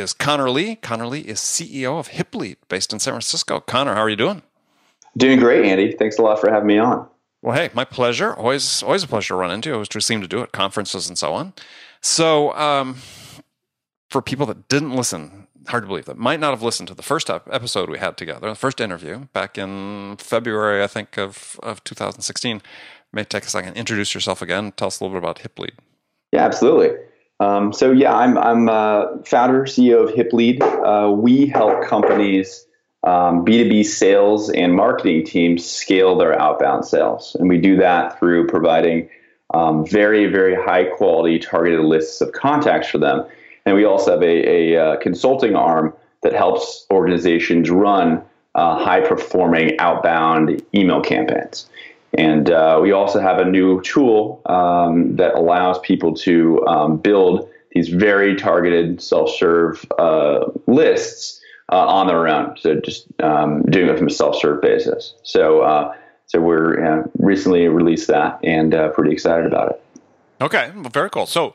is Connor Lee. Connor Lee is CEO of HipLead based in San Francisco. Connor, how are you doing? Doing great, Andy. Thanks a lot for having me on. Well, hey, my pleasure. Always, always a pleasure to run into. Always seem to do at conferences and so on. So, um, for people that didn't listen, hard to believe that might not have listened to the first episode we had together, the first interview back in February, I think of of 2016. May take a second. Introduce yourself again. Tell us a little bit about HipLead. Yeah, absolutely. Um, so yeah, I'm I'm uh, founder CEO of HipLead. Uh, we help companies um, B2B sales and marketing teams scale their outbound sales, and we do that through providing um, very very high quality targeted lists of contacts for them. And we also have a, a uh, consulting arm that helps organizations run uh, high performing outbound email campaigns. And uh, we also have a new tool um, that allows people to um, build these very targeted self-serve uh, lists uh, on their own. So just um, doing it from a self-serve basis. So uh, so we're recently released that and uh, pretty excited about it. Okay, well, very cool. So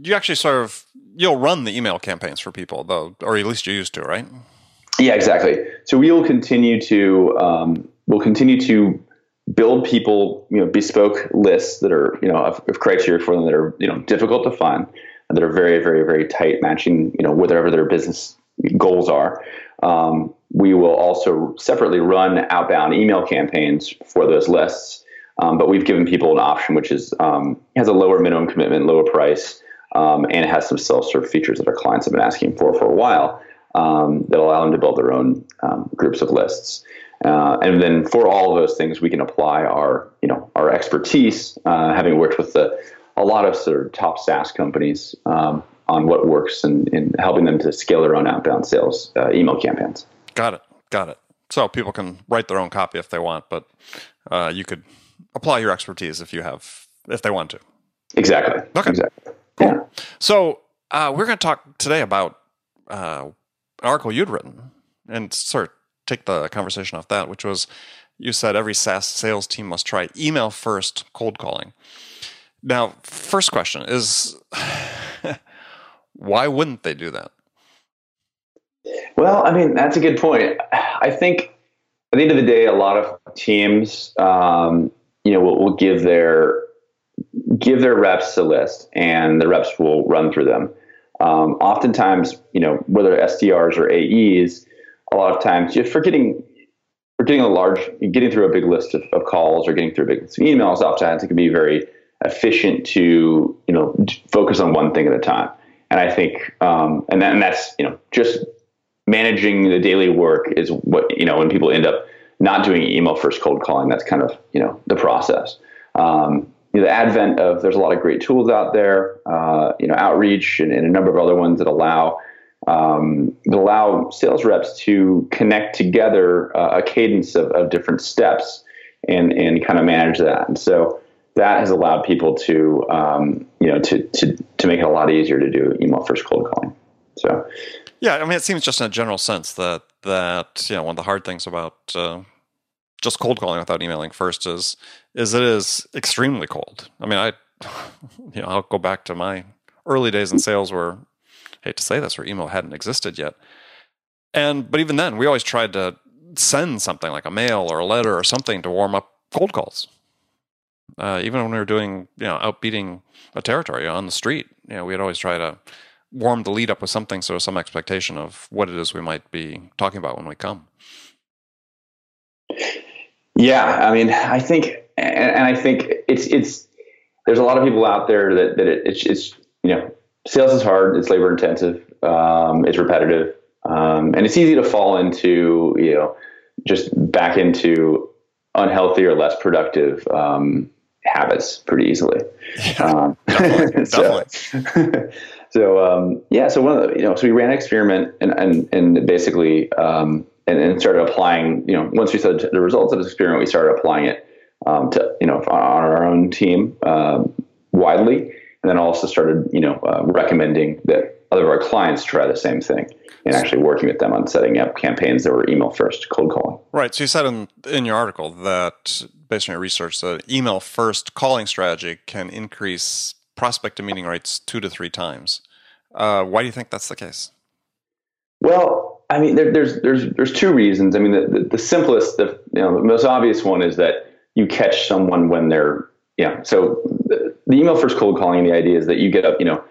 you actually sort of you'll run the email campaigns for people though, or at least you used to, right? Yeah, exactly. So we will continue to um, we'll continue to build people, you know, bespoke lists that are, you know, of, of, criteria for them that are, you know, difficult to find and that are very, very, very tight matching, you know, whatever their business goals are. Um, we will also separately run outbound email campaigns for those lists. Um, but we've given people an option which is um, has a lower minimum commitment, lower price, um, and it has some self-serve features that our clients have been asking for for a while um, that allow them to build their own um, groups of lists. Uh, and then for all of those things, we can apply our, you know, our expertise, uh, having worked with the, a lot of sort of top SaaS companies um, on what works and, and, helping them to scale their own outbound sales uh, email campaigns. Got it. Got it. So people can write their own copy if they want, but uh, you could apply your expertise if you have, if they want to. Exactly. Okay. Exactly. Cool. Yeah. So uh, we're going to talk today about uh, an article you'd written and sort of take the conversation off that, which was you said every SaaS sales team must try email first cold calling. Now, first question is why wouldn't they do that? Well, I mean, that's a good point. I think at the end of the day, a lot of teams, um, you know, will, will give their give their reps a list, and the reps will run through them. Um, oftentimes, you know, whether SDRs or AEs, a lot of times just for getting for getting a large getting through a big list of, of calls or getting through a big list of emails oftentimes it can be very efficient to you know focus on one thing at a time. And i think um, and, that, and that's you know just managing the daily work is what you know when people end up not doing email first cold calling that's kind of you know the process. Um, the advent of there's a lot of great tools out there uh, you know outreach and, and, a number of other ones that allow um, that allow sales reps to connect together uh, a cadence of, of different steps and, and kind of manage that. And so that has allowed people to, um, you know, to, to, to make it a lot easier to do email first cold calling. So, yeah, I mean, it seems just in a general sense that, that, you know, one of the hard things about, uh, just cold calling without emailing first is, is it is extremely cold. I mean, I, you know, I'll go back to my early days in sales where hate to say this, where email hadn't existed yet. And but even then, we always tried to send something like a mail or a letter or something to warm up cold calls. Uh, even when we were doing, you know, outbeating a territory on the street, you know, we'd always try to warm the lead up with something, so some expectation of what it is we might be talking about when we come. Yeah, I mean, I think, and, and I think it's it's there's a lot of people out there that that it, it's it's you know sales is hard. It's labor intensive. Um, it's repetitive, um, and it's easy to fall into you know just back into unhealthy or less productive um, habits pretty easily. Yeah, um, definitely. so, definitely. so um, yeah, so one of the, you know, so we ran an experiment and and and basically um, and, and started applying. You know, once we saw the results of this experiment, we started applying it um, to you know on our own team um, widely, and then also started you know uh, recommending that other of our clients try the same thing and actually working with them on setting up campaigns that were email first cold calling. Right. So you said in in your article that based on your research, the email first calling strategy can increase prospect to meeting rates two to three times. Uh, why do you think that's the case? Well, I mean, there, there's there's there's two reasons. I mean, the, the, the simplest, the you know, the most obvious one is that you catch someone when they're yeah. So the, email first cold calling, the idea is that you get up, you know,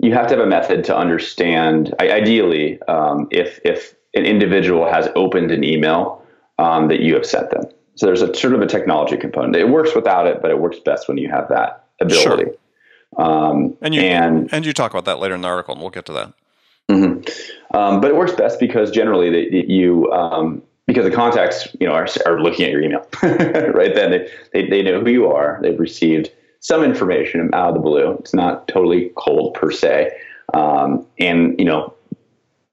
you have to have a method to understand. Ideally, um, if if an individual has opened an email um, that you have sent them, so there's a sort of a technology component. It works without it, but it works best when you have that ability. Sure. Um, and you and, and you talk about that later in the article, and we'll get to that. Mm-hmm. Um, but it works best because generally that you um, because the contacts you know are, are looking at your email right then they, they, they know who you are they've received some information out of the blue. It's not totally cold per se. Um, and you know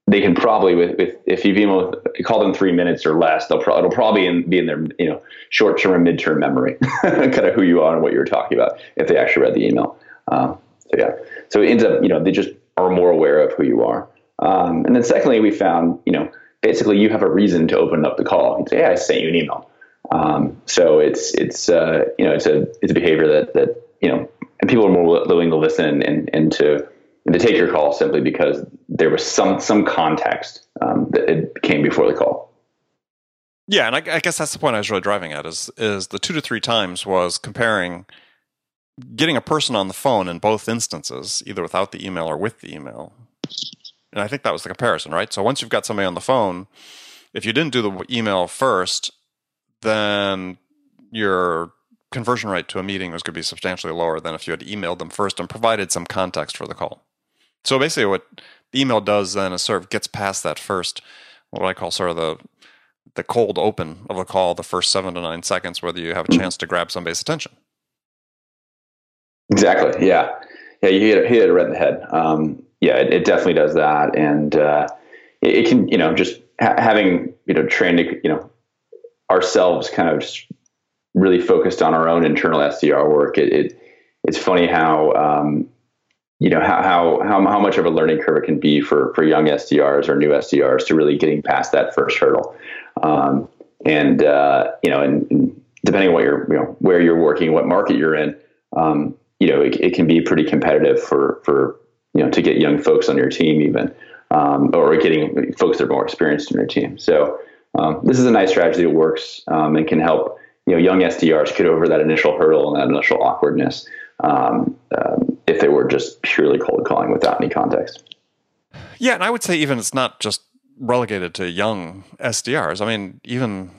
they can probably with, with if you've call them three minutes or less they'll pro- it'll probably in, be in their you know short term and mid term memory kind of who you are and what you were talking about if they actually read the email. Um, so yeah. So it ends up you know they just are more aware of who you are. Um, and then secondly we found you know basically you have a reason to open up the call. You say, "Hey, I sent you an email." Um, so it's it's uh, you know it's a it's a behavior that that you know and people are more willing to listen and and to and to take your call simply because there was some some context um, that it came before the call. Yeah, and I, I, guess that's the point I was really driving at is is the two to three times was comparing getting a person on the phone in both instances, either without the email or with the email, and I think that was the comparison, right? So once you've got somebody on the phone, if you didn't do the email first, then your conversion rate to a meeting was going to be substantially lower than if you had emailed them first and provided some context for the call. So basically, what the email does then is sort of gets past that first, what I call sort of the the cold open of a call, the first seven to nine seconds, whether you have a chance to grab somebody's attention. Exactly. Yeah. Yeah. You hit it, hit it right in the head. Um, yeah, it, it, definitely does that, and uh, it, it, can you know just ha- having you know trained you know ourselves kind of really focused on our own internal SDR work. It, it it's funny how um, you know how, how how how much of a learning curve it can be for for young SDRs or new SDRs to really getting past that first hurdle. Um, and uh, you know, and, and, depending on what you're you know where you're working, what market you're in, um, you know, it, it, can be pretty competitive for for you know, to get young folks on your team even, um, or getting folks that are more experienced in your team. So um, this is a nice strategy that works um, and can help you know young SDRs get over that initial hurdle and that initial awkwardness um, um, if they were just purely cold calling without any context. Yeah, and I would say even it's not just relegated to young SDRs. I mean, even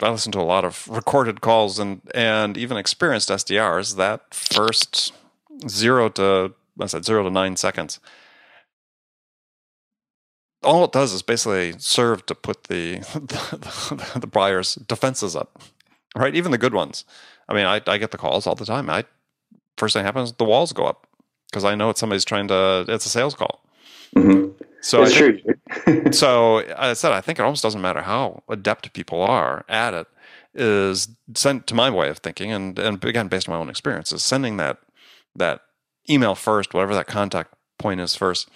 I listen to a lot of recorded calls and and even experienced SDRs. That first zero to I said zero to nine seconds. All it does is basically serve to put the the, the buyer's defenses up, right? Even the good ones. I mean, I, I get the calls all the time. I first thing happens, the walls go up because I know it's somebody's trying to. It's a sales call. Mm-hmm. So it's I think, so I said I think it almost doesn't matter how adept people are at it. Is sent to my way of thinking, and and again based on my own experience, is sending that that email first, whatever that contact point is first.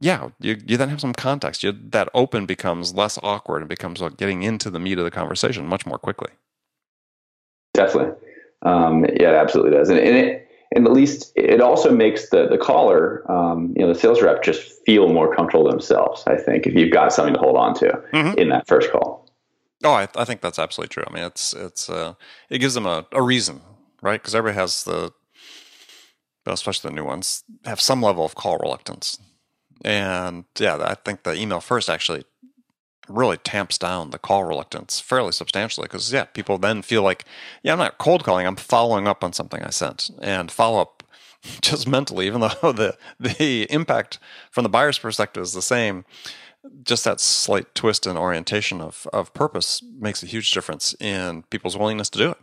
Yeah, you, you then have some context. You, that open becomes less awkward and becomes like getting into the meat of the conversation much more quickly. Definitely. Um, yeah, it absolutely does. And, and, it, and at least it also makes the, the caller, um, you know, the sales rep just feel more comfortable themselves, I think, if you've got something to hold on to mm-hmm. in that first call. Oh, I, I, think that's absolutely true. I mean, it's, it's, uh, it gives them a, a reason, right? Because everybody has the, especially the new ones, have some level of call reluctance. And yeah, I think the email first actually really tamps down the call reluctance fairly substantially because yeah, people then feel like, yeah, I'm not cold calling, I'm following up on something I sent. And follow up just mentally, even though the the impact from the buyer's perspective is the same, just that slight twist in orientation of, of purpose makes a huge difference in people's willingness to do it.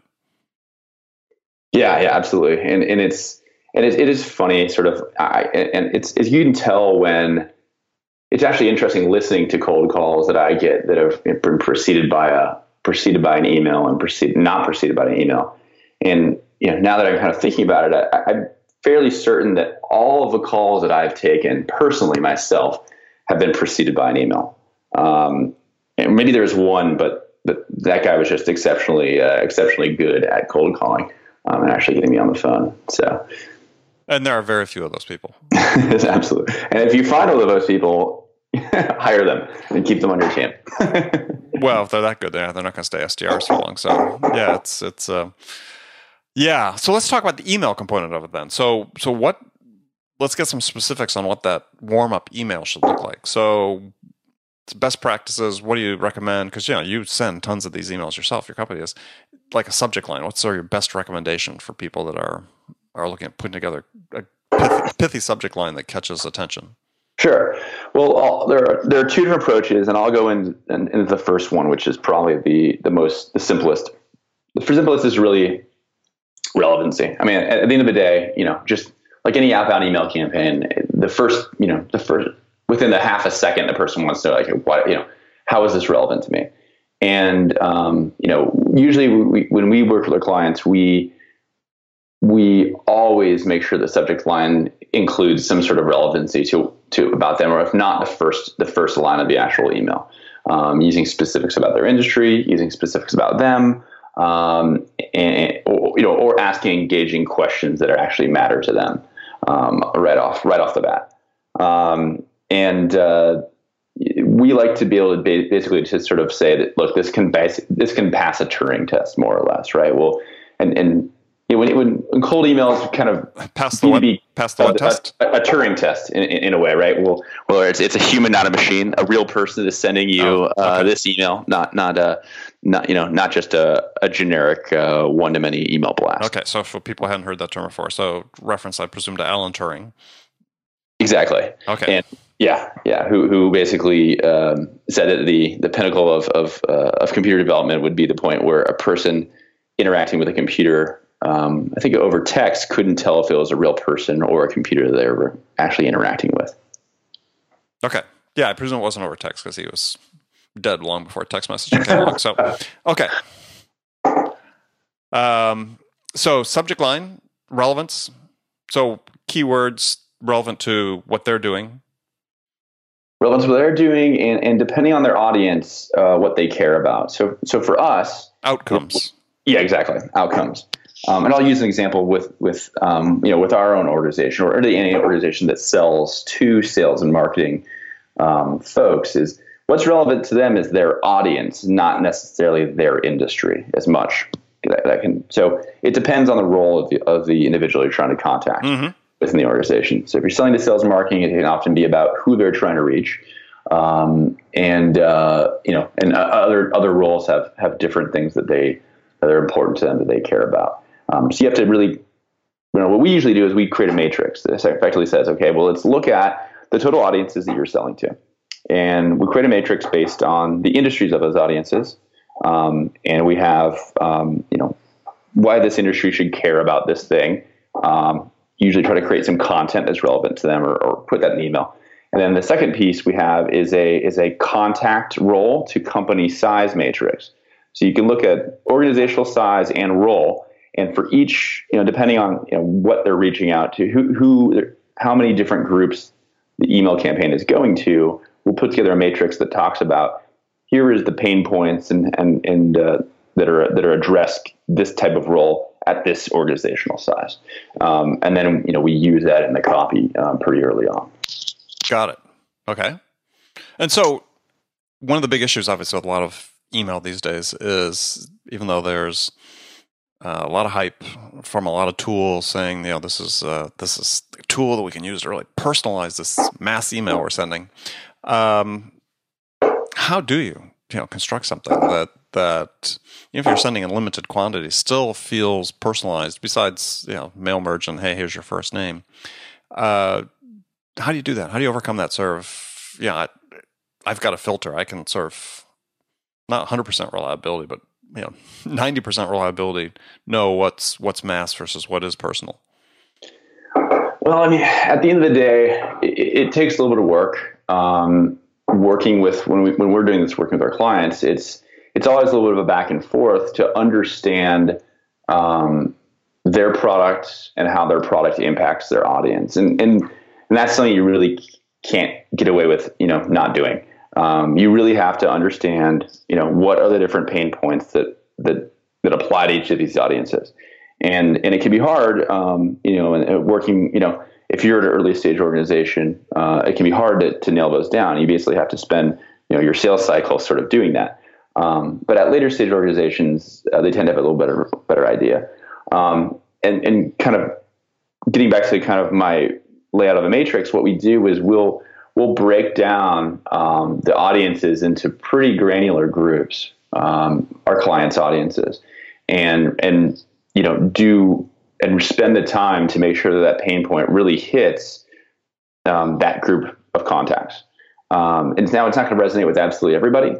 Yeah, yeah, absolutely. And and it's and it, it is funny, sort of, I, and it's, it's you can tell when it's actually interesting listening to cold calls that I get that have been preceded by a preceded by an email and preceded not preceded by an email. And you know, now that I'm kind of thinking about it, I, I'm fairly certain that all of the calls that I've taken personally myself have been preceded by an email. Um, and maybe there was one, but the, that guy was just exceptionally uh, exceptionally good at cold calling um, and actually getting me on the phone. So and there are very few of those people. Absolutely. And if you find all of those people, hire them and keep them on your team. well, if they're that good, they're, they're not going to stay SDRs for long. So yeah, it's it's uh, yeah. So let's talk about the email component of it then. So so what? Let's get some specifics on what that warm up email should look like. So best practices. What do you recommend? Because you know you send tons of these emails yourself. Your company is like a subject line. What's sort of your best recommendation for people that are are looking at putting together a pithy, pithy subject line that catches attention? Sure. Well, there are there are two different approaches, and I'll go in, in, into the first one, which is probably the the most the simplest. The simplest is really relevancy. I mean, at, at the end of the day, you know, just like any outbound email campaign, the first, you know, the first within the half a second, the person wants to like, what, you know, how is this relevant to me? And um, you know, usually we, when we work with our clients, we we always make sure the subject line includes some sort of relevancy to, to about them, or if not the first the first line of the actual email, um, using specifics about their industry, using specifics about them, um, and or, you know, or asking engaging questions that are actually matter to them um, right off right off the bat. Um, and uh, we like to be able to basically to sort of say that look, this can bas- this can pass a Turing test more or less, right? Well, and and you know, when, when, when cold emails kind of pass the what, pass the a, test, a, a, Turing test in, in, in, a way, right? Well, well, it's it's a human, not a machine. A real person is sending you oh, uh, okay. uh, this email, not not a not you know not just a, a generic one to many email blast. Okay, so for people who hadn't heard that term before, so reference, I presume, to Alan Turing. Exactly. Okay. And yeah, yeah. Who who basically um, said that the the pinnacle of of uh, of computer development would be the point where a person interacting with a computer um, I think over text couldn't tell if it was a real person or a computer they were actually interacting with. Okay. Yeah, I presume it wasn't over text because he was dead long before text messaging came along. So, okay. Um, so subject line relevance. So keywords relevant to what they're doing. Relevant to what they're doing, and, and depending on their audience, uh, what they care about. So, so for us, outcomes. Yeah, exactly. Outcomes. Um, and I'll use an example with with um, you know with our own organization or any organization that sells to sales and marketing um, folks is what's relevant to them is their audience, not necessarily their industry as much. That, that can so it depends on the role of the, of the individual you're trying to contact mm-hmm. within the organization. So if you're selling to sales and marketing, it can often be about who they're trying to reach. Um, and uh, you know, and uh, other other roles have have different things that they that are important to them that they care about. Um, so you have to really, you know, what we usually do is we create a matrix that effectively says, okay, well, let's look at the total audiences that you're selling to. And we create a matrix based on the industries of those audiences. Um, and we have, um, you know, why this industry should care about this thing. Um, usually try to create some content that's relevant to them or, or put that in the email. And then the second piece we have is a is a contact role to company size matrix. So you can look at organizational size and role and for each, you know, depending on you know, what they're reaching out to, who, who, how many different groups the email campaign is going to, we'll put together a matrix that talks about here is the pain points and and and uh, that are that are addressed this type of role at this organizational size, um, and then you know we use that in the copy um, pretty early on. Got it. Okay. And so one of the big issues, obviously, with a lot of email these days is even though there's uh, a lot of hype from a lot of tools saying, you know, this is uh, this is a tool that we can use to really personalize this mass email we're sending. Um, how do you, you know, construct something that that if you're sending in limited quantity, still feels personalized? Besides, you know, mail merge and hey, here's your first name. Uh, how do you do that? How do you overcome that sort of? Yeah, I, I've got a filter. I can sort of not 100% reliability, but you know ninety percent reliability know what's what's mass versus what is personal? Well, I mean, at the end of the day, it, it takes a little bit of work. Um, working with when we when we're doing this, working with our clients, it's it's always a little bit of a back and forth to understand um, their product and how their product impacts their audience, and and and that's something you really can't get away with, you know, not doing. Um, you really have to understand, you know, what are the different pain points that that that apply to each of these audiences and and it can be hard, um, you know, and, working, you know, if you're at an early stage organization, uh, it can be hard to, to nail those down. You basically have to spend, you know, your sales cycle sort of doing that. Um, but at later stage organizations, uh, they tend to have a little better better idea. Um, and and kind of getting back to kind of my layout of a matrix, what we do is we'll we'll break down um, the audiences into pretty granular groups, um, our clients' audiences, and and you know, do and spend the time to make sure that that pain point really hits um, that group of contacts. Um, and now it's not going to resonate with absolutely everybody,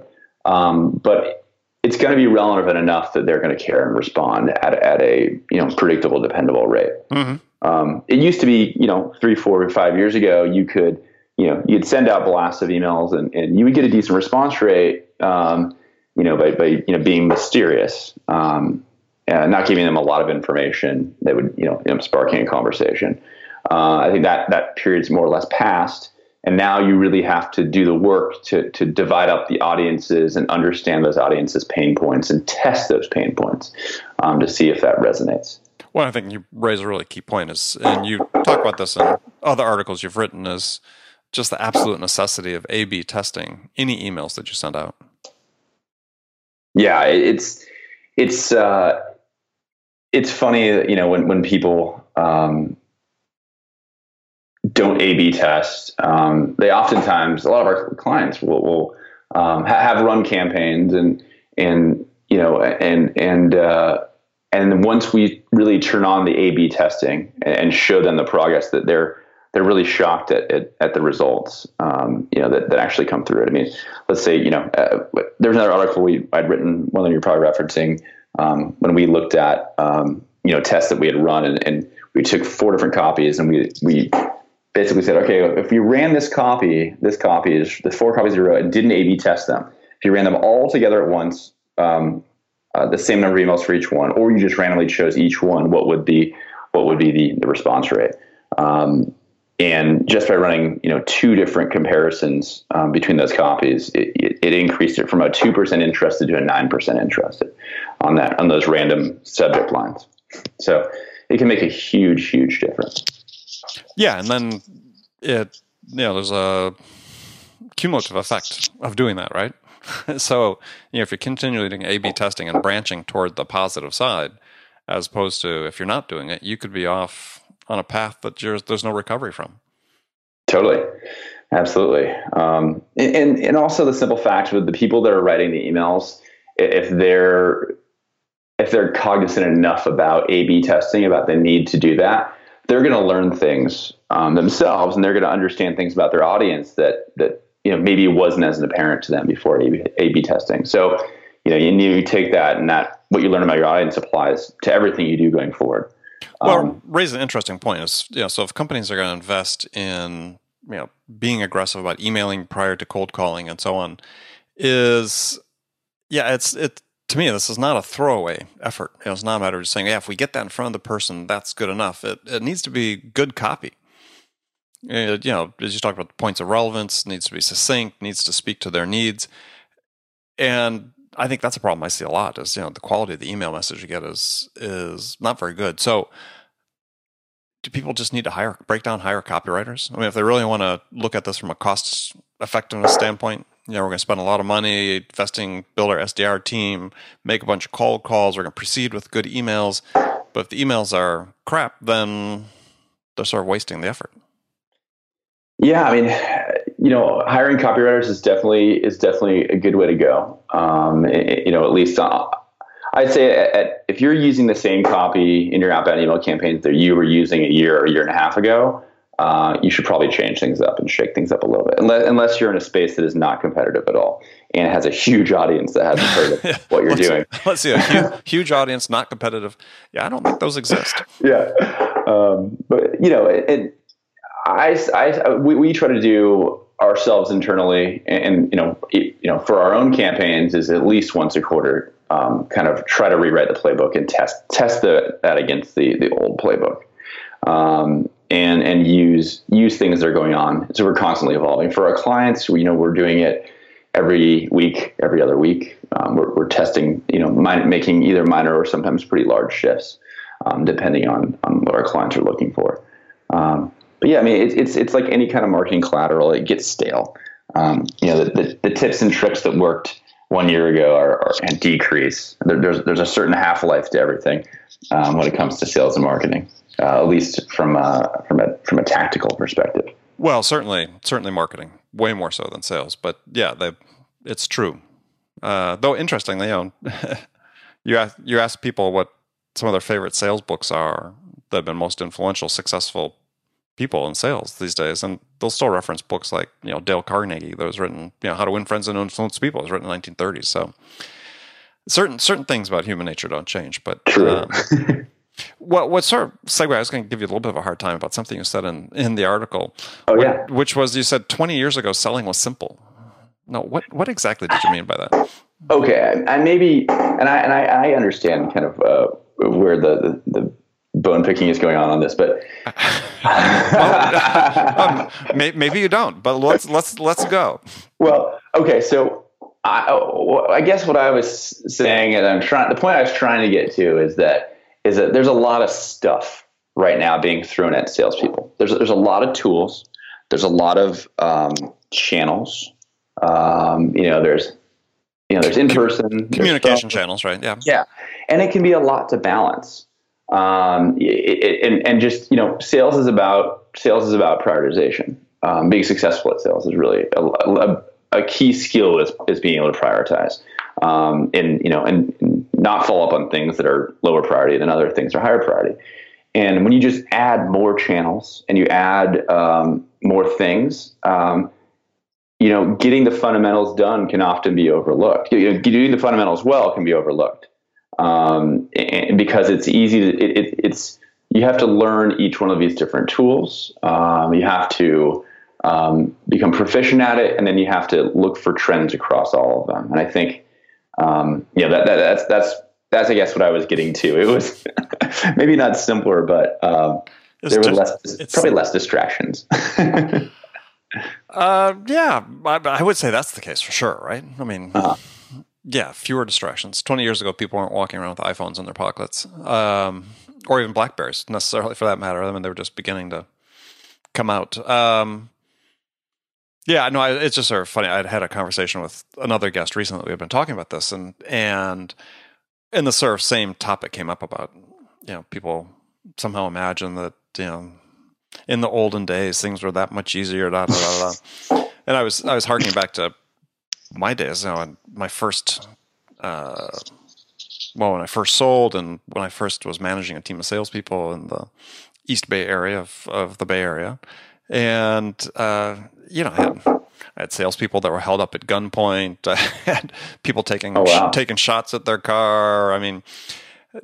um, but it's going to be relevant enough that they're going to care and respond at, at a you know predictable, dependable rate. Mm-hmm. Um, it used to be you know three, four, five years ago you could you know you'd send out blasts of emails and, and you would get a decent response rate um, you know by, by you know being mysterious. Um, and not giving them a lot of information that would you know, you know sparking a conversation. Uh, I think that that period's more or less past, and now you really have to do the work to to divide up the audiences and understand those audiences' pain points and test those pain points um, to see if that resonates. Well, I think you raise a really key point is, and you talk about this in other articles you've written, is just the absolute necessity of A/B testing any emails that you send out. Yeah, it's it's uh, it's funny, you know, when when people um, don't A/B test, um, they oftentimes a lot of our clients will, will um, ha- have run campaigns and and you know and and uh, and once we really turn on the A/B testing and show them the progress that they're they're really shocked at, at, at the results, um, you know, that, that actually come through it. I mean, let's say, you know, uh, there's another article we I'd written, one that you're probably referencing, um, when we looked at um, you know tests that we had run and, and, we took four different copies and we we basically said okay if you ran this copy this copy is the four copies you wrote and didn't A/B test them if you ran them all together at once um, uh, the same number of emails for each one or you just randomly chose each one what would be what would be the, the response rate um, and just by running you know two different comparisons um, between those copies it, it, it, increased it from a 2% interested to a 9% interested on that on those random subject lines. So it can make a huge huge difference. Yeah and then it you know there's a cumulative effect of doing that right? So you know if you're continually doing a b testing and branching toward the positive side as opposed to if you're not doing it you could be off on a path that there's no recovery from. Totally. Absolutely. Um, and, and also the simple fact with the people that are writing the emails, if they're, if they're cognizant enough about A/B testing, about the need to do that, they're going to learn things um, themselves, and they're going to understand things about their audience that that you know maybe wasn't as apparent to them before A/B testing. So you know you, you take that, and that what you learn about your audience applies to everything you do going forward. Well, um, raise an interesting point. Is you know, so if companies are going to invest in you know being aggressive about emailing prior to cold calling and so on, is yeah, it's it to me this is not a throwaway effort. You know, it's not a matter of just saying yeah, if we get that in front of the person, that's good enough. It it needs to be good copy. It, you know, as you talk about the points of relevance, needs to be succinct, needs to speak to their needs, and I think that's a problem I see a lot is you know the quality of the email message you get is is not very good. So do people just need to hire break down hire copywriters? I mean, if they really want to look at this from a cost effectiveness standpoint, you know, we're going to spend a lot of money investing, build our SDR team, make a bunch of cold calls. We're going to proceed with good emails. But if the emails are crap, then they're sort of wasting the effort. Yeah, I mean, you know, hiring copywriters is definitely is definitely a good way to go. Um, it, you know, at least uh, I'd say at, at, if you're using the same copy in your outbound email campaigns that you were using a year or a year and a half ago, uh, you should probably change things up and shake things up a little bit, unless, unless you're in a space that is not competitive at all and has a huge audience that hasn't heard of what you're let's, doing. Let's see, a huge, huge, audience, not competitive. Yeah, I don't think those exist. yeah, um, but you know, and I, I, we, we try to do ourselves internally, and, and you know, it, you know, for our own campaigns, is at least once a quarter, um, kind of try to rewrite the playbook and test test the, that against the the old playbook. Um, and and use use things that are going on. So we're constantly evolving. For our clients, we, you know, we're doing it every week, every other week. Um, we're, we're, testing, you know, making either minor or sometimes pretty large shifts, um, depending on on what our clients are looking for. Um, but yeah, I mean, it's it's it's like any kind of marketing collateral; it gets stale. Um, you know, the, the, the tips and tricks that worked one year ago are, are and decrease. There, there's there's a certain half life to everything um, when it comes to sales and marketing uh, at least from a, from a from a tactical perspective. Well, certainly, certainly marketing, way more so than sales. But yeah, they, it's true. Uh, though interestingly, you know, you ask, you ask people what some of their favorite sales books are that have been most influential, successful people in sales these days, and they'll still reference books like you know Dale Carnegie that was written, you know, How to Win Friends and Influence People it was written in the 1930s. So certain certain things about human nature don't change, but um, What what sort of segue? I was going to give you a little bit of a hard time about something you said in, in the article. Oh what, yeah, which was you said twenty years ago selling was simple. No, what what exactly did you mean by that? Okay, I, I maybe, and I and I, I understand kind of uh, where the, the, the bone picking is going on on this, but well, um, maybe you don't. But let's let's let's go. Well, okay, so I, I guess what I was saying, and I'm trying. The point I was trying to get to is that is that there's a lot of stuff right now being thrown at salespeople. There's there's a lot of tools. There's a lot of um, channels. Um, you know, there's you know, there's in person communication channels, right? Yeah, yeah, and it can be a lot to balance. Um, it, it, and and just you know, sales is about sales is about prioritization. Um, being successful at sales is really a, a, a key skill is is being able to prioritize um, and you know, and not fall up on things that are lower priority than other things are higher priority. And when you just add more channels and you add um, more things, um, you know, getting the fundamentals done can often be overlooked. You know, doing the fundamentals well can be overlooked um, because it's easy to it, it, it's you have to learn each one of these different tools. Um, you have to um, become proficient at it, and then you have to look for trends across all of them. And I think um, yeah, that, that, that's that's that's I guess what I was getting to. It was maybe not simpler, but um, there were less probably less distractions. uh, yeah, I, I, would say that's the case for sure, right? I mean, uh-huh. Yeah, fewer distractions. Twenty years ago, people weren't walking around with iPhones in their pockets, um, or even Blackberries necessarily, for that matter. I mean, they were just beginning to come out. Um, yeah, no, it's just sort of funny. I'd had a conversation with another guest recently. We've been talking about this, and and and the sort of same topic came up about you know people somehow imagine that you know in the olden days things were that much easier. Da, da, da, da. and I was I was harking back to my days, you know, and my first. Uh, well, when I first sold and when I first was managing a team of salespeople in the East Bay area of, of the Bay Area, and uh, you know, I had, I had salespeople that were held up at gunpoint. I had people taking oh, wow. sh- taking shots at their car. I mean,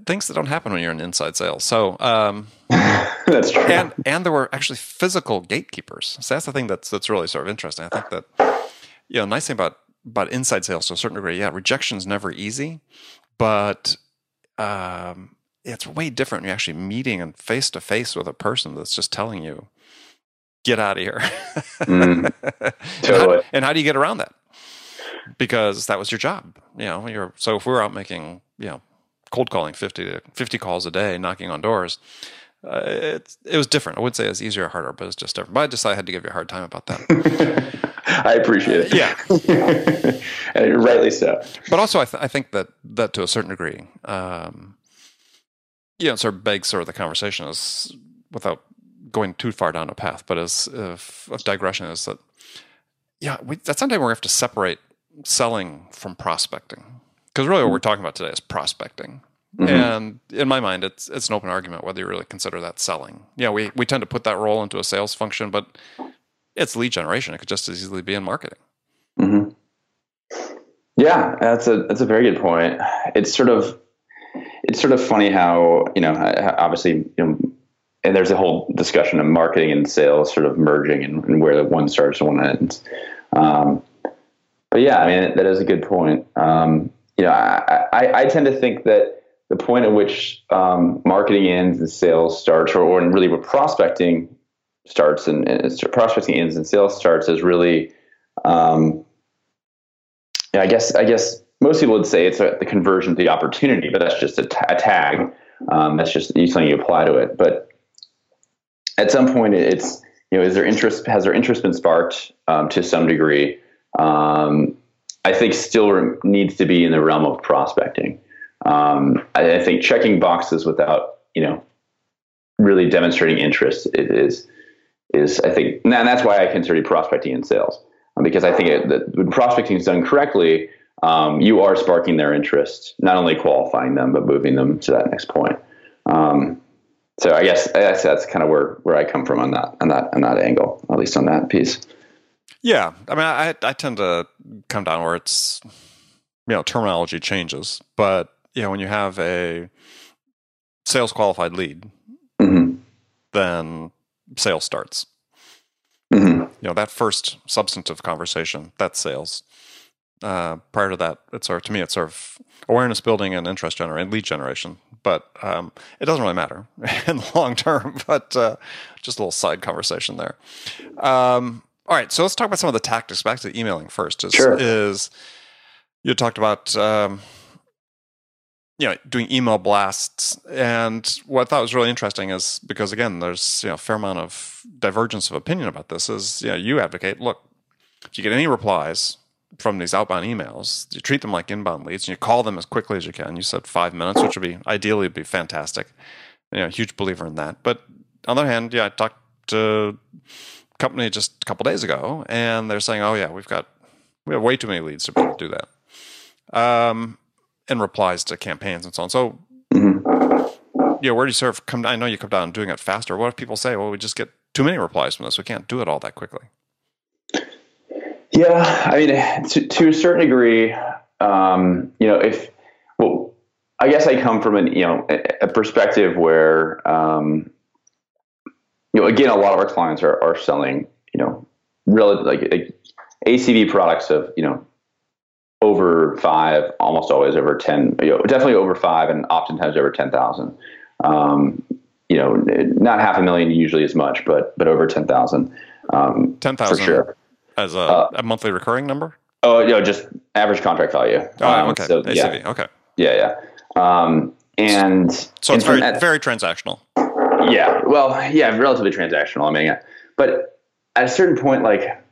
things that don't happen when you're in inside sales. So um, that's true. And and there were actually physical gatekeepers. So that's the thing that's that's really sort of interesting. I think that you know, nice thing about about inside sales to a certain degree. Yeah, rejection's never easy, but um, it's way different when you're actually meeting and face to face with a person that's just telling you get out of here. mm, totally. and, how, and, how, do you get around that? Because that was your job. You know, you're so if we're out making, you know, cold calling 50 to 50 calls a day, knocking on doors, uh, it, it was different. I would say it was easier or harder, but it's just different. But I just I had to give you a hard time about that. I appreciate it. Yeah, and rightly so. But also, I, th- I think that that to a certain degree, um, you know, sort of begs sort of the conversation is without going too far down a path, but as of digression is that yeah, we, at some time we're going to have to separate selling from prospecting because really what we're talking about today is prospecting. Mm-hmm. And in my mind, it's it's an open argument whether you really consider that selling. Yeah, we we tend to put that role into a sales function, but it's lead generation. It could just as easily be in marketing. Mm-hmm. Yeah, that's a that's a very good point. It's sort of it's sort of funny how you know obviously you know and there's a whole discussion of marketing and sales sort of merging and, and where one starts and one ends. Um, but yeah, I mean that is a good point. Um, you know, I, I, I, tend to think that the point at which um, marketing ends and sales starts, or, or really what prospecting starts and, and prospecting ends and sales starts, is really, um, yeah, I guess I guess most people would say it's a, the conversion to the opportunity, but that's just a, t- a tag. Um, that's just something you apply to it. But at some point, it's you know, is there interest? Has their interest been sparked um, to some degree? Um, I think still needs to be in the realm of prospecting. Um, I, I, think checking boxes without you know really demonstrating interest is is I think and that's why I consider prospecting in sales because I think it, that when prospecting is done correctly, um, you are sparking their interest, not only qualifying them but moving them to that next point. Um, so I guess, I guess that's kind of where where I come from on that on that on that angle, at least on that piece. Yeah, I mean, I I tend to come down where it's you know terminology changes, but you know when you have a sales qualified lead, mm-hmm. then sales starts. Mm-hmm. You know that first substantive conversation that's sales. Uh, prior to that, it's sort of, to me it's sort of awareness building and interest generation, lead generation. But um, it doesn't really matter in the long term. But uh, just a little side conversation there. Um, all right, so let's talk about some of the tactics. Back to emailing first. Is, sure. is you talked about um, you know doing email blasts, and what I thought was really interesting is because again, there's you know a fair amount of divergence of opinion about this. Is you know you advocate look if you get any replies from these outbound emails, you treat them like inbound leads, and you call them as quickly as you can. You said five minutes, which would be ideally be fantastic. You know, huge believer in that. But on the other hand, yeah, I talked to a company just a couple days ago, and they're saying, "Oh yeah, we've got we have way too many leads to be able to do that." Um, in replies to campaigns and so on. So, mm-hmm. yeah, where do you sort of come? I know you come down doing it faster. What if people say, "Well, we just get too many replies from this. We can't do it all that quickly." Yeah, I mean, to, to a certain degree, um, you know, if well, I guess I come from an you know a, a perspective where um, you know, again, a lot of our clients are, are selling, you know, really like, like ACV products of, you know, over five, almost always over 10, you know, definitely over five and oftentimes over 10,000. Um, you know, not half a million usually as much, but, but over 10,000. Um, 10,000 for sure. As a, uh, a, monthly recurring number? Oh, you know, just average contract value. Oh, um, okay. So, ACV. Yeah. Okay. Yeah. Yeah. Um, and so it's very, very transactional. Yeah. Well, yeah, relatively transactional. I mean, yeah. but at a certain point, like,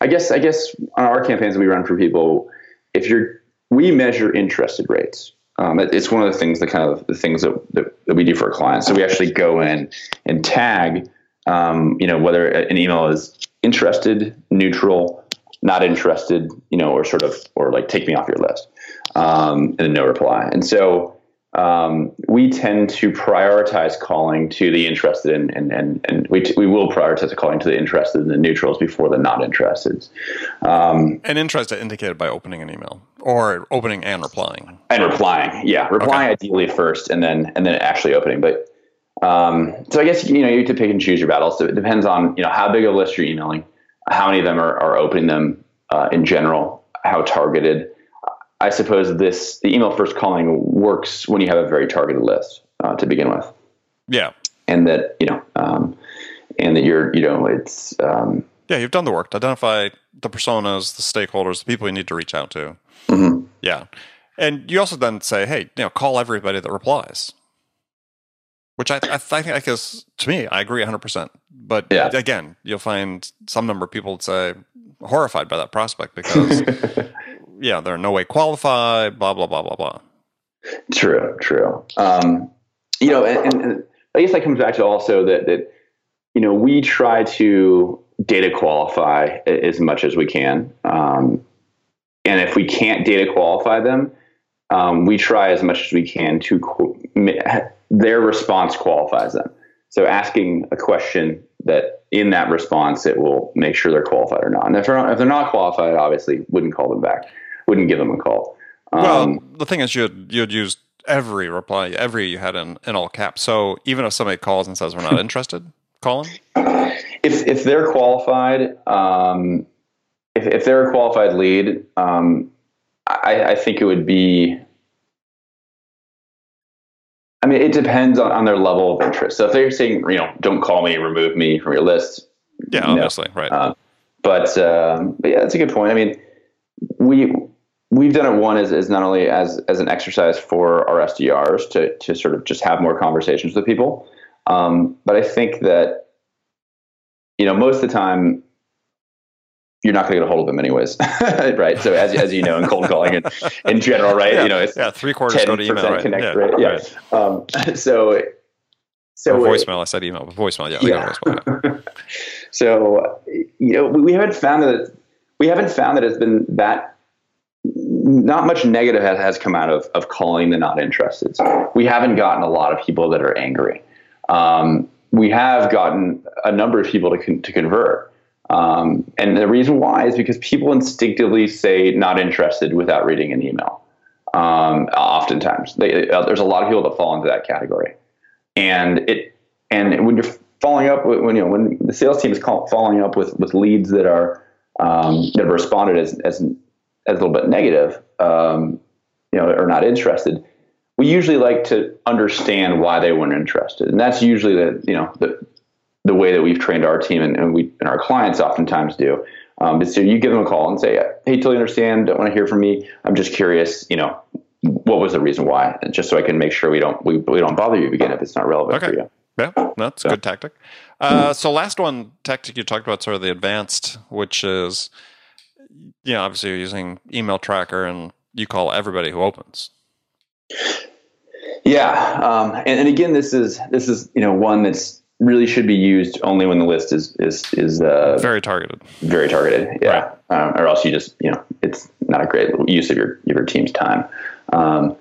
I guess, I guess on our campaigns that we run for people, if you're, we measure interested rates. Um, it, it's one of the things, the kind of the things that, that, that, we do for our clients. So we actually go in and tag, um, you know, whether an email is interested, neutral, not interested, you know, or sort of, or like take me off your list, um, and no reply. And so, um, we tend to prioritize calling to the interested in, and, and, and we, t- we will prioritize calling to the interested and the neutrals before the not interested. Um, and interested indicated by opening an email or opening and replying. And replying, yeah, replying okay. ideally first, and then and then actually opening. But um, so I guess you know you have to pick and choose your battles. So it depends on you know how big a list you're emailing, how many of them are, are opening them uh, in general, how targeted. I suppose this the email first calling works when you have a very targeted list uh, to begin with. Yeah, and that you know, um, and that you're you know it's um, yeah you've done the work to identify the personas, the stakeholders, the people you need to reach out to. Mm-hmm. Yeah, and you also then say, hey, you know, call everybody that replies. Which I, I, I think, I guess, to me, I agree 100%. But yeah. again, you'll find some number of people say horrified by that prospect because yeah, they're no way qualified, blah, blah, blah, blah, blah. True, true. Um, you know, and, and, I guess that comes back to also that, that, you know, we try to data qualify as much as we can. Um, and if we can't data qualify them, um, we try as much as we can to their response qualifies them. So asking a question that in that response it will make sure they're qualified or not. And if they're not, if they're not qualified, obviously wouldn't call them back, wouldn't give them a call. Um, well, the thing is, you'd you'd use every reply, every you had in, in all caps. So even if somebody calls and says we're not interested, call them. If if they're qualified, um, if if they're a qualified lead, um, I, I think it would be I mean, it depends on, on their level of interest. So if they're saying, you know, don't call me, remove me from your list. Yeah, obviously, right. Uh, but, um, but yeah, that's a good point. I mean, we we've done it one is, as not only as as an exercise for our SDRs to to sort of just have more conversations with people, um, but I think that you know most of the time you're not going to get a hold of them anyways, right? So as, as you know, in cold calling and in general, right? Yeah, you know, it's yeah, three quarters go to email, right? Connect yeah, rate. yeah. Right. Um, so, so or voicemail. I said email, but voicemail. Yeah, yeah. Voicemail, so you know, we haven't found that we haven't found that it's been that not much negative has, has come out of of calling the not interested. We haven't gotten a lot of people that are angry. Um, we have gotten a number of people to con- to convert. Um, and the reason why is because people instinctively say not interested without reading an email. Um, oftentimes, they, uh, there's a lot of people that fall into that category, and it and when you're following up when you know when the sales team is call, following up with with leads that are um, that have responded as, as a little bit negative, um, you know, or not interested. We usually like to understand why they weren't interested, and that's usually the you know the the way that we've trained our team and, and we and our clients oftentimes do. Um, so you give them a call and say, "Hey, totally understand. Don't want to hear from me. I'm just curious. You know, what was the reason why? And just so I can make sure we don't we, we don't bother you again if it's not relevant okay. for you." Yeah, that's so. a good tactic. Uh, so last one tactic you talked about, sort of the advanced, which is, you know, obviously you're using email tracker and you call everybody who opens. Yeah, um, and, and again, this is this is you know one that's really should be used only when the list is is is uh, very targeted. Very targeted, yeah. Right. Um, or else you just you know it's not a great use of your your team's time. Um,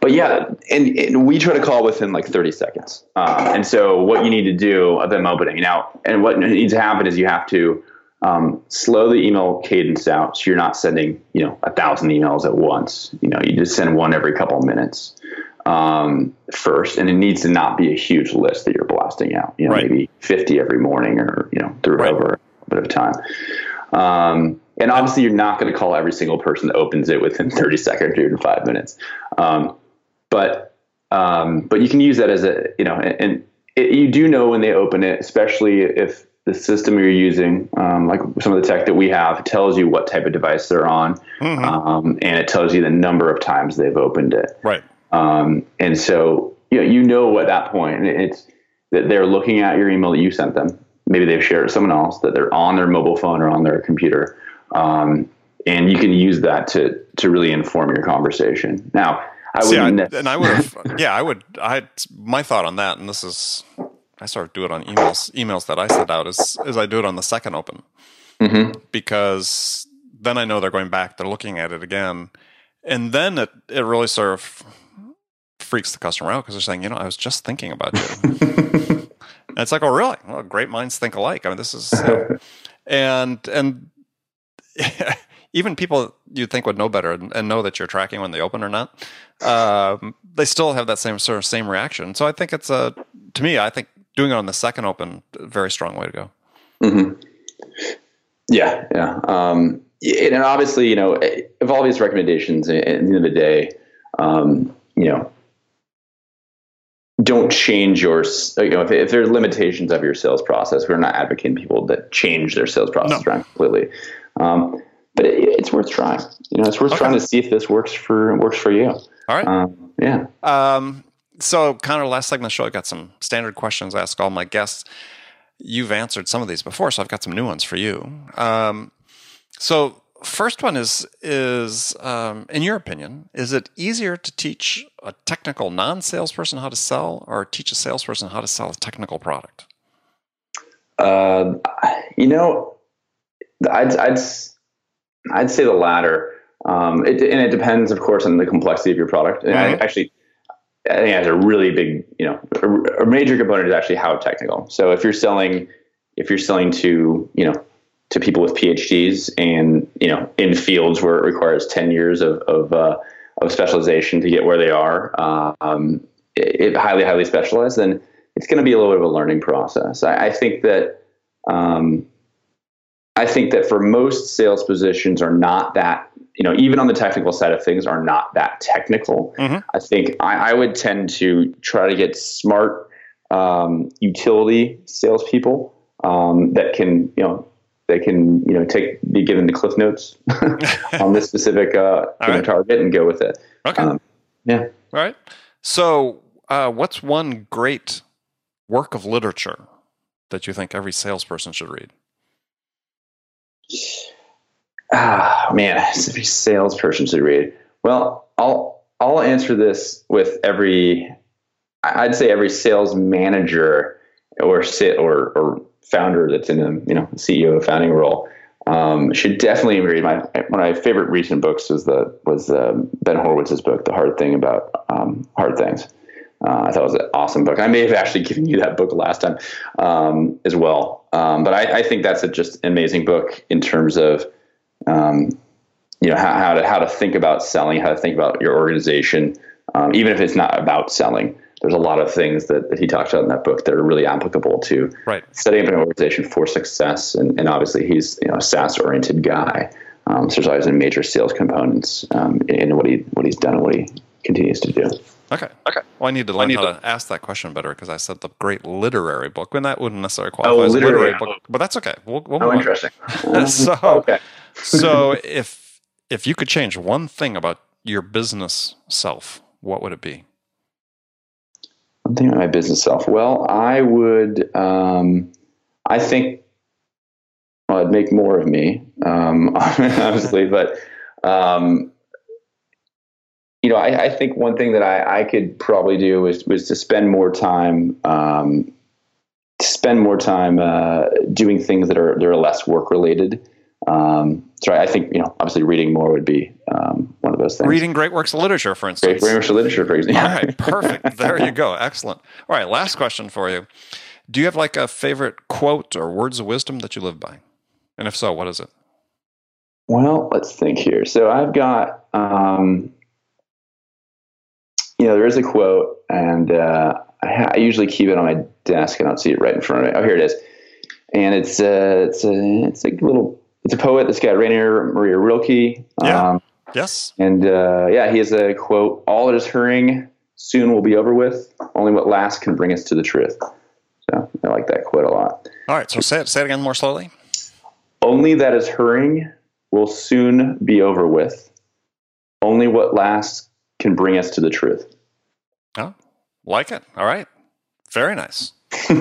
but yeah, and, and, we try to call within like 30 seconds. Um, and so what you need to do of them opening now, and what needs to happen is you have to um, slow the email cadence out, so you're not sending you know a thousand emails at once. You know, you just send one every couple of minutes um, first, and it needs to not be a huge list that you're blasting out. You know, right. maybe 50 every morning, or you know, through right. over a bit of time. Um, and obviously, you're not going to call every single person that opens it within 30 seconds or five minutes. Um, but um, but you can use that as a you know, and, and it, you do know when they open it, especially if the system you're using, um, like some of the tech that we have, tells you what type of device they're on, mm-hmm. um, and it tells you the number of times they've opened it. Right. Um, and so, you know, you know at that point, it's that they're looking at your email that you sent them. Maybe they've shared it with someone else, that they're on their mobile phone or on their computer. Um, and you can use that to, to really inform your conversation. Now, I would, yeah, and I would have, yeah, I would, I, my thought on that, and this is, I sort of do it on emails, emails that I send out is, is I do it on the second open mm-hmm. because then I know they're going back, they're looking at it again. And then it, it really sort of freaks the customer out because they're saying, you know, I was just thinking about you. and it's like, oh, really? Well, great minds think alike. I mean, this is, and and even people you think would know better and, and, know that you're tracking when they open or not, um, they still have that same sort of same reaction. So I think it's a, to me, I think doing it on the second open, very strong way to go. Mm-hmm. Yeah, yeah. Um, and obviously, you know, if all these recommendations at the end of the day, um, you know, don't change your you know if, if there's limitations of your sales process we're not advocating people that change their sales process no. around completely um, but it, it's worth trying you know it's worth okay. trying to see if this works for works for you all right um, yeah um, so kind of last segment of the show i got some standard questions i ask all my guests you've answered some of these before so i've got some new ones for you um, so first one is is um, in your opinion, is it easier to teach a technical non-salesperson how to sell, or teach a salesperson how to sell a technical product? Uh, you know, I'd I'd I'd say the latter. Um, it, and it depends, of course, on the complexity of your product. And I Mhm. actually, I think that's a really big, you know, a, a major component is actually how technical. So if you're selling, if you're selling to, you know, to people with PhDs and you know in fields where it requires ten years of of, uh, of specialization to get where they are, um, it, it highly highly specialized, then it's going to be a little bit of a learning process. I, I think that. Um, I think that for most sales positions are not that, you know, even on the technical side of things are not that technical. Mhm. I think I, I would tend to try to get smart um, utility salespeople um, that can, you know, they can, you know, take be given the cliff notes on this specific uh, right. target and go with it. Okay. Um, yeah. All right. So, uh, what's one great work of literature that you think every salesperson should read? Ah, man, every salesperson should read. Well, I'll I'll answer this with every. I'd say every sales manager or sit or or founder that's in a you know CEO of a founding role um, should definitely read my one of my favorite recent books was the was uh, Ben Horowitz's book, The Hard Thing About um, Hard Things. Uh, I thought it was an awesome book. I may have actually given you that book last time um, as well, um, but I, I think that's a just an amazing book in terms of um, you know how, how to how to think about selling, how to think about your organization, um, even if it's not about selling. There's a lot of things that, that he talks about in that book that are really applicable to Right. setting up an organization for success. And, and obviously, he's you know a SaaS oriented guy, um, so there's always a major sales components um, in what he what he's done and what he continues to do. Okay. Okay. Well, I need to learn need how to- to ask that question better because I said the great literary book, and that wouldn't necessarily qualify Oh, as a literary literary book, but that's okay. We'll, we'll Oh, interesting. So- okay. So, if if you could change one thing about your business self, what would it be? One thing about my business self. Well, I would. Um, I think. Well, I'd make more of me, um, obviously, but um, you know, I, I think one thing that I, I could probably do was was to spend more time. Um, to spend more time uh, doing things that are that are less work related. Um, so I think you know, obviously, reading more would be um, one of those things. Reading great works of literature, for instance. great works of literature, for example. All right, perfect. There you go. Excellent. All right, last question for you. Do you have like a favorite quote or words of wisdom that you live by? And if so, what is it? Well, let's think here. So I've got, um, you know, there is a quote, and uh, I, ha- I usually keep it on my desk. And I don't see it right in front of me. Oh, here it is. And it's uh, it's a it's a little it's a poet. This guy Rainer Maria Rilke. Yeah. Um, Yes. and uh, yeah, he has a quote: "All that is hurrying soon will be over with. Only what lasts can bring us to the truth." So I like that quote a lot. All right. So say it. Say it again more slowly. Only that is hurrying will soon be over with. Only what lasts can bring us to the truth. Oh, like it. All right. Very nice.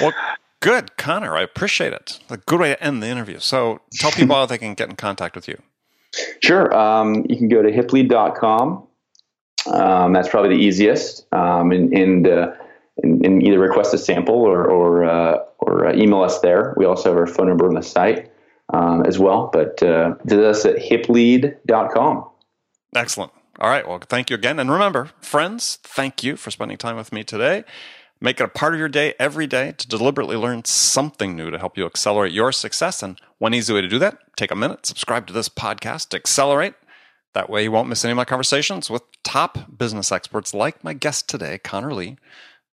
Well, good, Connor. I appreciate it. A good way to end the interview. So tell people how they can get in contact with you. Sure. Um, you can go to hiplead.com. Um, that's probably the easiest. Um, and and, uh, and, and either request a sample or or, uh, or uh, email us there. We also have our phone number on the site um, as well. But uh, visit us at hiplead.com. Excellent. All right. Well, thank you again. And remember, friends, thank you for spending time with me today. Make it a part of your day every day to deliberately learn something new to help you accelerate your success. And one easy way to do that, take a minute, subscribe to this podcast, to accelerate. That way you won't miss any of my conversations with top business experts like my guest today, Connor Lee,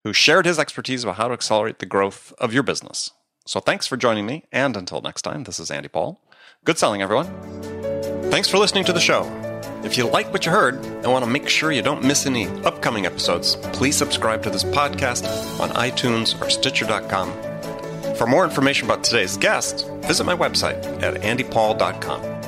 who shared his expertise about how to accelerate the growth of your business. So thanks for joining me. And until next time, this is Andy Paul. Good selling, everyone. Thanks for listening to the show. If you like what you heard and want to make sure you don't miss any upcoming episodes, please subscribe to this podcast on iTunes or Stitcher.com. For more information about today's guest, visit my website at andypaul.com.